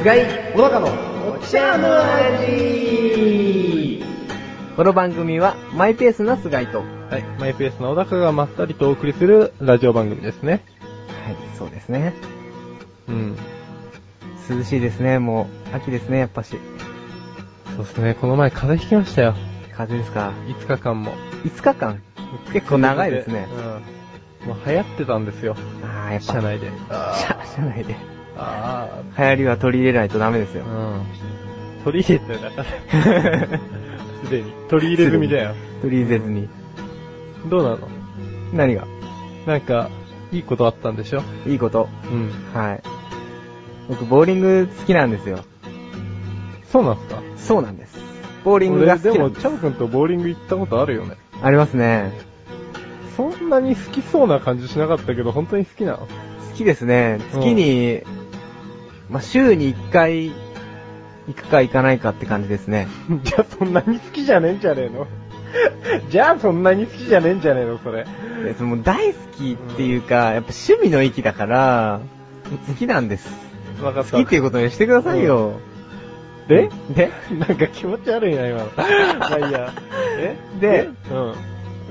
菅井小高のお茶の味この番組はマイペースな菅井と、ははい。マイペースな小高がまったりとお送りするラジオ番組ですね。い、そうですね。うん。涼しいですね、もう。秋ですね、やっぱし。そうですね。この前風邪ひきましたよ。風邪ですか？5日間も。5日間？結構長いですね。うん。もう流行ってたんですよ。ああ、やっぱ。社内で。社社 内で。あ流行りは取り入れないとダメですよあ。。うん。取り入れてるだから。すでに。取り入れ済みだよ。取り入れずに。どうなの？何が？なんか、いいことあったんでしょ？いいこと。うん。はい。僕、ボーリング好きなんですよ。そうなんすか？そうなんです。ボーリングが好俺、でも、きです。チャオ君とボーリング行ったことあるよね。ありますね。そんなに好きそうな感じしなかったけど、本当に好きなの？好きですね。うん月に、まあ、週に1回、行くか行かないかって感じですね。じゃあそんなに好きじゃねえんじゃねえの？じゃあそんなに好きじゃねえんじゃねえのそれ？でその大好きっていうか、やっぱ趣味の域だから、好きなんです。わかった。好きっていうことにしてくださいよ。で？で？なんか気持ち悪いな、今の。まあいいや。え？で？うん。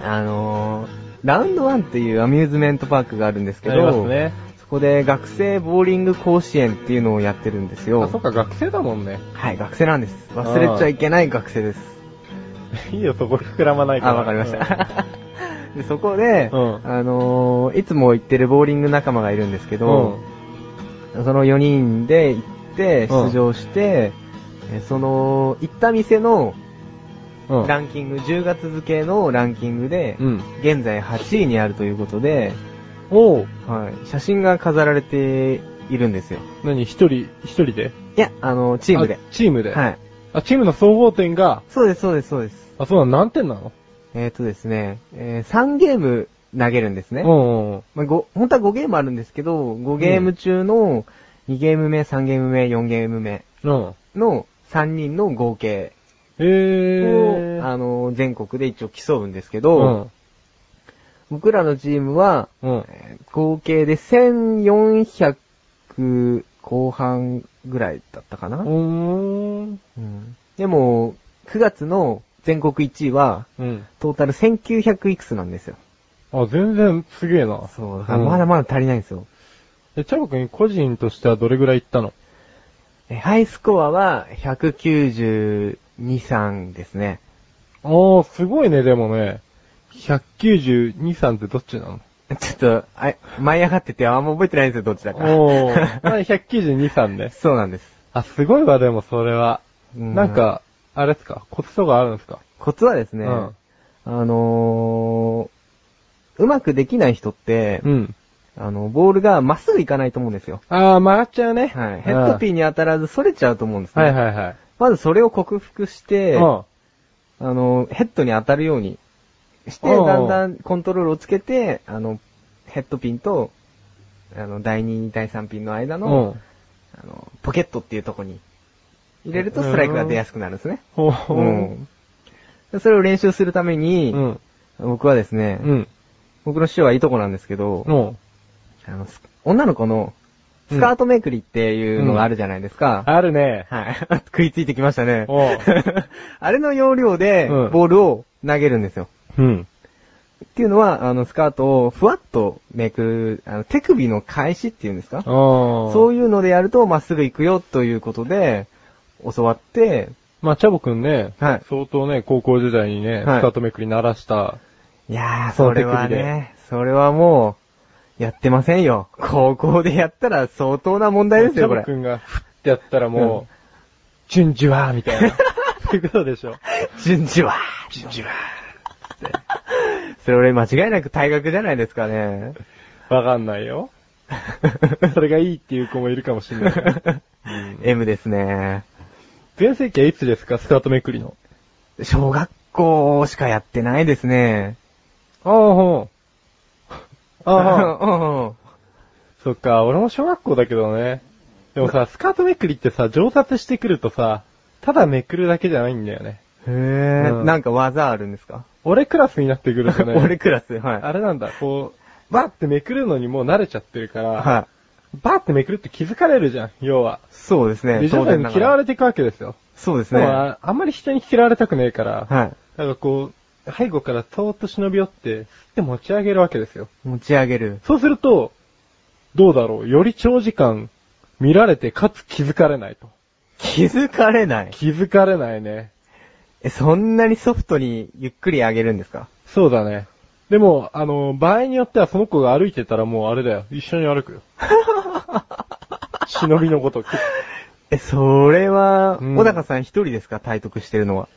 あのー、ラウンドワンっていうアミューズメントパークがあるんですけありますど、ね。そこで学生ボーリング甲子園っていうのをやってるんですよ。あ、そっか、学生だもんね。はい、学生なんです。忘れちゃいけない学生です。いいよ、そこ膨らまないから。あ、わかりました。でそこで、うんあのーいつも行ってるボーリング仲間がいるんですけうん。ど、その4人で行って、うん出場して、えその、行った店のうん。ランキング、10月付のランキングで、うん。現在8位にあるということで、おう。はい、写真が飾られているんですよ。何？一人、一人で？いや、あの、チームであ。チームで？はい。あ、チームの総合点が、そうです、そうです、そうです。あ、そうなの？何点なの？えっ、とですね、えー3ゲーム投げるんですね。うんうん。まあ、ご本当は5ゲームあるんですけど、5ゲーム中の2ゲーム目、3ゲーム目、4ゲーム目うん。の3人の合計へを、ー。あの、全国で一応競うんですけうど、ん。僕らのチームは、うん。えー合計で1400後半ぐらいだったかな、うーん。うんでも、9月の全国1位は、うん。トータル1900いくつなんですよ。あ、全然すげえな。そう、だからまだまだ足りないんですよ。え、チャボくん個人としてはどれぐらい行ったの？えハイスコアは192、3ですね。あー、すごいね、でもね。192、3ってどっちなの？ちょっと、あ、舞い上がっててあんま覚えてないんですよ、どっちだか。おー。まあ192、3ね。そうなんです。あ、すごいわ、でもそれは。うんなんか、あれですか？コツとかあるんですか？コツはですね、うんあのー、うまくできない人って、うん。あの、ボールがまっすぐ行かないと思うんですよ。あー、曲がっちゃうね。はい。ヘッドピン。ンに当たらず反れちゃうと思うんですね。はいはいはい。まずそれを克服して、うん。あの、ヘッドに当たるようにして、うんだんだんコントロールをつけて、あの、ヘッドピンと、あの、第2、第3ピンの間うの、ん。あの、ポケットっていうとこに入れるとストライクが出やすくなるんですね。ほうん。でそれを練習するために、うん。僕はですね、うん。僕の師匠はいとこなんですけど、うん。あの、す女の子のスカートめくりっていうのがあるじゃないですか。あるね。はい。食いついてきましたね。あれの要領で、うんボールを投げるんですよ。うん。っていうのは、あの、スカートをふわっとめくる、あの、手首の返しっていうんですか？あー。そういうのでやるとまっすぐ行くよということで、教わって、まあ、チャボくんね、はい相当ね、高校時代にね、はいスカートめくり鳴らした。いやー、それはね、それはもう、やってませんよ。高校でやったら相当な問題ですよ、これチャボく。んが、ふってやったらもう、チュンジュワーみたいな。そういうことでしょ。順次は、順次は。それ俺間違いなく退学じゃないですかね。わかんないよ。それがいいっていう子もいるかもしれない。う ん M ですね。全盛期はいつですか？スカートめくりの。小学校しかやってないですね。ああ、ほう。ああ、あそっか、俺も小学校だけどね。でもさ、スカートめくりってさ、上達してくるとさ、ただめくるだけじゃないんだよね。へえ、うんなんか技あるんですか？俺クラスになってくるとね、俺クラス、はい。あれなんだ、こう、バーってめくるのにもう慣れちゃってるから、はバーってめくるって気づかれるじゃん、要は。そうですね。で、徐々に嫌われていくわけですよ。そうですね。はああんまり人に嫌われたくねえから、い。なんかこう、背後からそーっと忍び寄って、吸って持ち上げるわけですよ。持ち上げる。そうすると、どうだろう、より長時間見られてかつ気づかれないと。気づかれない。気づかれないね。え、そんなにソフトにゆっくり上げるんですか？そうだね。でも、あの、場合によってはその子が歩いてたらもうあれだよ。一緒に歩くよ。忍びのごとく。え、それは、うん小高さん一人ですか？体得してるのは。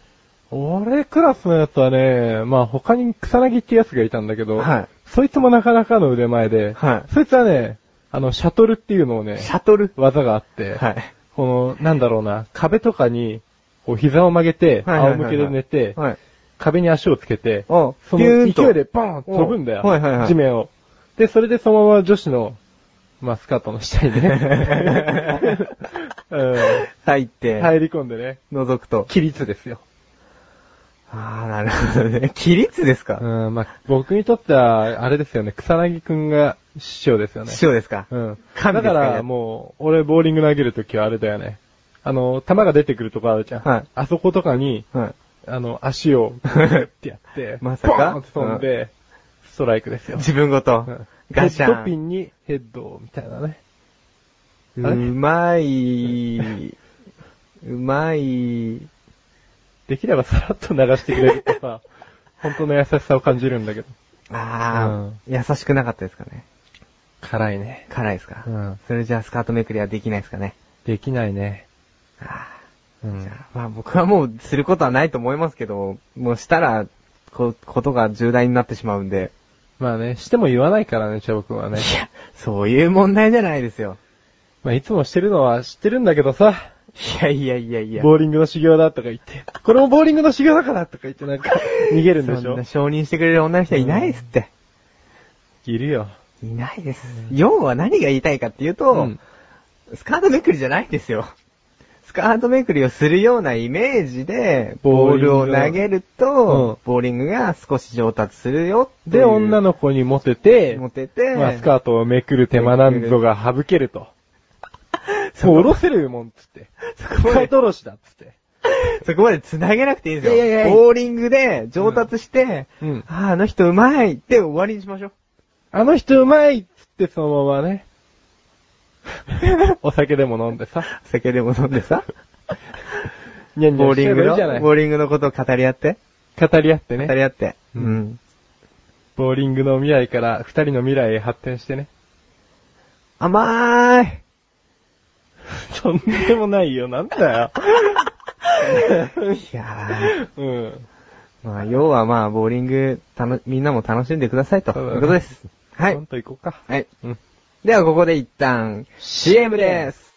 俺クラスのやつはね、まあ他に草薙ってやつがいたんだけど、はいそいつもなかなかの腕前で、はいそいつはね、あの、シャトルっていうのをね、シャトル？技があって、はい。この、なんだろうな、壁とかに、こう膝を曲げて、仰向けで寝て、はい。壁に足をつけて、おその勢いでバーンと飛ぶんだよ。地面を。で、それでそのまま女子の、まあ、スカートの下にね、うん入って、入り込んでね、覗くと。起立ですよ。あー、なるほどね。起立ですか、うん、まあ、僕にとっては、あれですよね、草薙くんが師匠ですよね。師匠ですか？うん。だから、もう、俺、ボーリング投げるときはあれだよね。あの、球が出てくるとこあるじゃん。はいあそことかに、はい。あの、足を、グッてやって、まさかって飛んで、ストライクですよ。自分ごとうん。ガシャンヘッドピンにヘッドみたいなね。うまい、うまい、できればさらっと流してくれるとさ、本当の優しさを感じるんだけど。あー、優しくなかったですかね。辛いね。辛いですか、うん。それじゃあスカートめくりはできないですかね。できないね。まあ僕はもうすることはないと思いますけど、もうしたら、こ、ことが重大になってしまうんで。まあね、しても言わないからね、チャボくんはね。いや、そういう問題じゃないですよ。まあいつもしてるのは知ってるんだけどさ、いやいやいやいや。ボーリングの修行だとか言って、これもボーリングの修行だからとか言ってなんか、逃げるんでしょそんな承認してくれる女の人はいないですって。いるよ。いないです。要は何が言いたいかっていうと、うんスカートめくりじゃないんですよ。スカートめくりをするようなイメージで、ボールを投げると、ボーリングが少し上達するよで、女の子にモテて、持てて、まあスカートをめくる手間なんぞが省けると。そう下ろせるもんっつって。そこまで下ろしだっつって。そこまで繋げなくていいんですよ。いやいやいやボーリングで上達して、うん。ああ、あの人うまいって終わりにしましょう。あの人うまいっつってそのままね。お酒でも飲んでさ。酒でも飲んでさ、ニャンニャンしてボーリングじゃない。ボーリングのことを語り合って、語り合ってね。語り合って。ううんん。ボーリングの未来から二人の未来へ発展してね。甘ーい。とんでもないよ、なんだよ。いやー。うん。まあ、要はまあ、ボーリング、たの、みんなも楽しんでくださいと。そうだねいうことです。はいほ。んと行こうか。はい。うん。では、ここで一旦、CM です。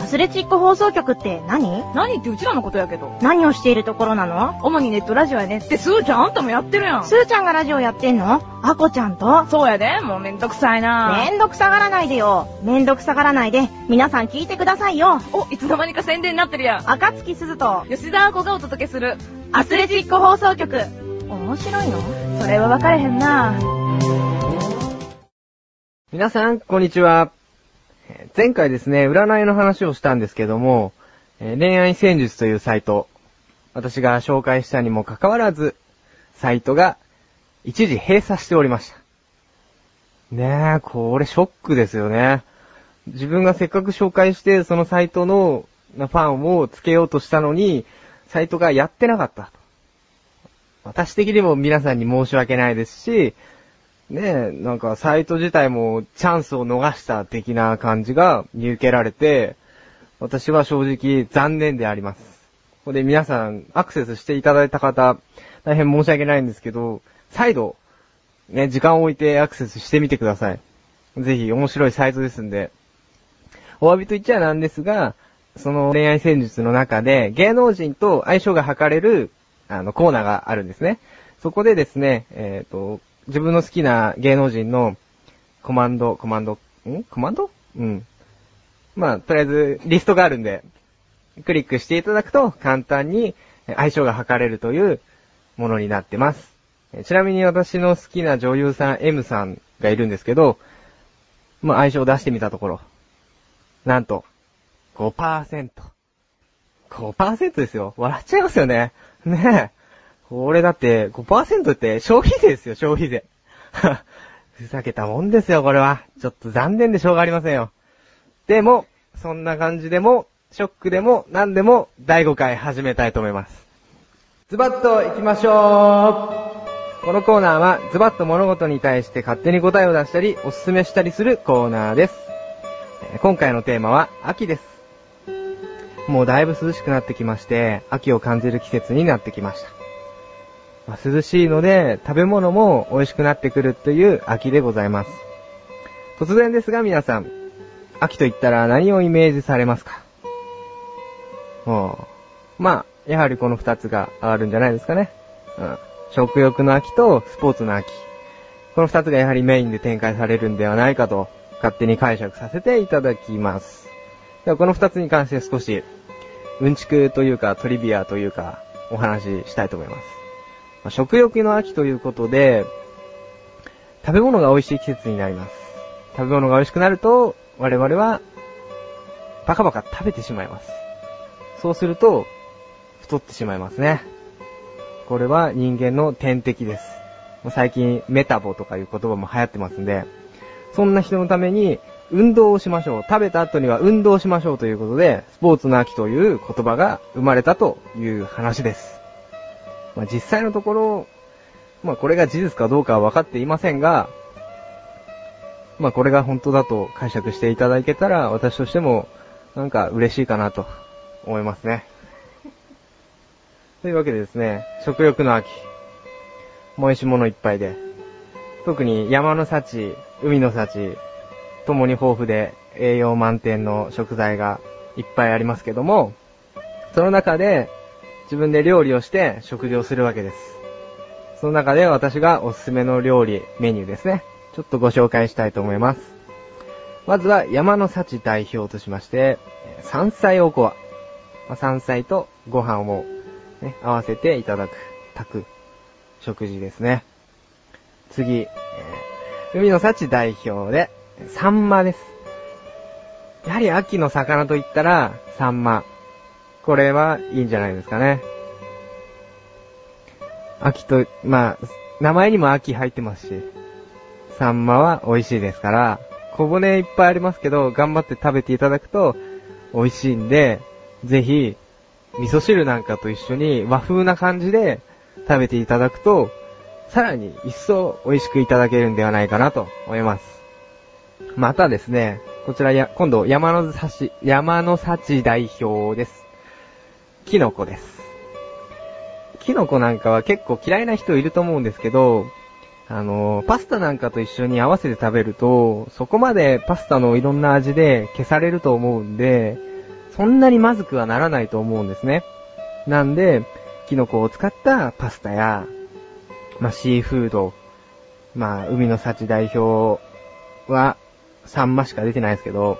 アスレチック放送局って何？何ってうちらのことやけど。何をしているところなの？主にネットラジオやねって、スーちゃんあんたもやってるやん。スーちゃんがラジオやってんの？アコちゃんと？そうやで、もうめんどくさいなめんどくさがらないでよ。めんどくさがらないで、皆さん聞いてくださいよ。お、いつの間にか宣伝になってるやん。赤月鈴と吉田亜子がお届けする。アスレチック放送局。面白いの？それは分かれへんな皆さん、こんにちは。前回ですね、占いの話をしたんですけども、恋愛戦術というサイト、私が紹介したにもかかわらず、サイトが一時閉鎖しておりました。ねえ、これショックですよね。自分がせっかく紹介して、そのサイトのファンをつけようとしたのに、サイトがやってなかった。私的にも皆さんに申し訳ないですし、ねえ、なんかサイト自体もチャンスを逃した的な感じが見受けられて、私は正直残念であります。ここで皆さんアクセスしていただいた方、大変申し訳ないんですけど、再度、ね、時間を置いてアクセスしてみてください。ぜひ面白いサイトですんで。お詫びと言っちゃなんですが、その恋愛戦術の中で芸能人と相性が測れるあのコーナーがあるんですね。そこでですね、えっ、と、自分の好きな芸能人のコマンド、コマンド、ん？コマンド？うん。まあ、とりあえずリストがあるんで、クリックしていただくと簡単に相性が測れるというものになってます。ちなみに私の好きな女優さん M さんがいるんですけど、まあ、相性を出してみたところ、なんと、5%。5%ですよ。笑っちゃいますよね。ねえ。これだって5%って消費税ですよ、消費税。ふざけたもんですよ、これは。ちょっと残念でしょうがありませんよ。でも、そんな感じでも、ショックでも、何でも、第5回始めたいと思います。ズバッと行きましょうこのコーナーは、ズバッと物事に対して勝手に答えを出したり、おすすめしたりするコーナーです。今回のテーマは、秋です。もうだいぶ涼しくなってきまして、秋を感じる季節になってきました。まあ涼しいので、食べ物も美味しくなってくるという秋でございます。突然ですが皆さん、秋と言ったら何をイメージされますか？もう、まあ、やはりこの二つがあるんじゃないですかね。うん。食欲の秋とスポーツの秋。この二つがやはりメインで展開されるんではないかと、勝手に解釈させていただきます。ではこの二つに関して少し、うんちくというかトリビアというか、お話ししたいと思います。まあ食欲の秋ということで、食べ物が美味しい季節になります。食べ物が美味しくなると、我々は、バカバカ食べてしまいます。そうすると、太ってしまいますね。これは人間の天敵です。最近、メタボとかいう言葉も流行ってますんで、そんな人のために、運動をしましょう。食べた後には運動しましょうということで、スポーツの秋という言葉が生まれたという話です。まあ、実際のところ、まあこれが事実かどうかは分かっていませんが、まあこれが本当だと解釈していただけたら、私としても、なんか嬉しいかなと思いますね。というわけでですね、食欲の秋。美味しいものいっぱいで。特に山の幸、海の幸、ともに豊富で栄養満点の食材がいっぱいありますけども、その中で自分で料理をして食事をするわけです。その中で私がおすすめの料理、メニューですね。ちょっとご紹介したいと思います。まずは山の幸代表としまして、山菜おこわ。山菜とご飯を、ね、合わせていただく、炊く、食事ですね。次、えー海の幸代表で、サンマです。やはり秋の魚といったら、サンマ。これはいいんじゃないですかね。秋と、まあ、名前にも秋入ってますし、サンマは美味しいですから、小骨いっぱいありますけど、頑張って食べていただくと美味しいんで、ぜひ、味噌汁なんかと一緒に和風な感じで食べていただくと、さらに一層美味しくいただけるんではないかなと思います。またですね、こちらや、今度山の幸、山の幸代表です。キノコです。キノコなんかは結構嫌いな人いると思うんですけど、あの、パスタなんかと一緒に合わせて食べると、そこまでパスタのいろんな味で消されると思うんで、そんなにまずくはならないと思うんですね。なんで、キノコを使ったパスタや、まあ、シーフード、まあ、海の幸代表は、サンマしか出てないですけど、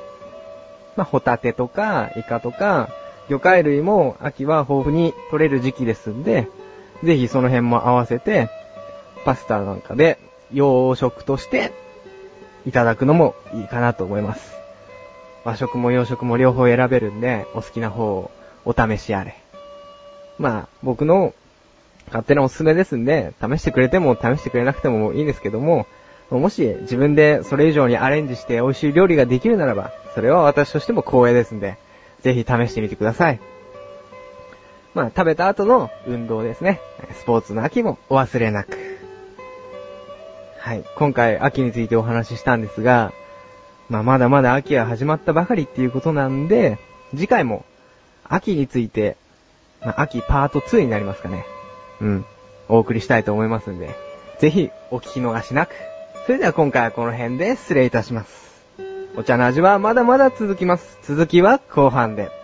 まあ、ホタテとか、イカとか、魚介類も秋は豊富に取れる時期ですんで、ぜひその辺も合わせて、パスタなんかで洋食としていただくのもいいかなと思います。和食も洋食も両方選べるんで、お好きな方をお試しあれ。まあ、僕の勝手なおすすめですんで、試してくれても試してくれなくてもいいんですけども、もし自分でそれ以上にアレンジして美味しい料理ができるならば、それは私としても光栄ですんで、ぜひ試してみてください。まあ、食べた後の運動ですね。スポーツの秋もお忘れなく。はい。今回秋についてお話ししたんですが、まあ、まだまだ秋は始まったばかりっていうことなんで、次回も秋について、まあ、秋パート2になりますかね。うん。お送りしたいと思いますんで、ぜひお聞き逃しなく。それでは今回はこの辺で失礼いたします。お茶の味はまだまだ続きます。続きは後半で。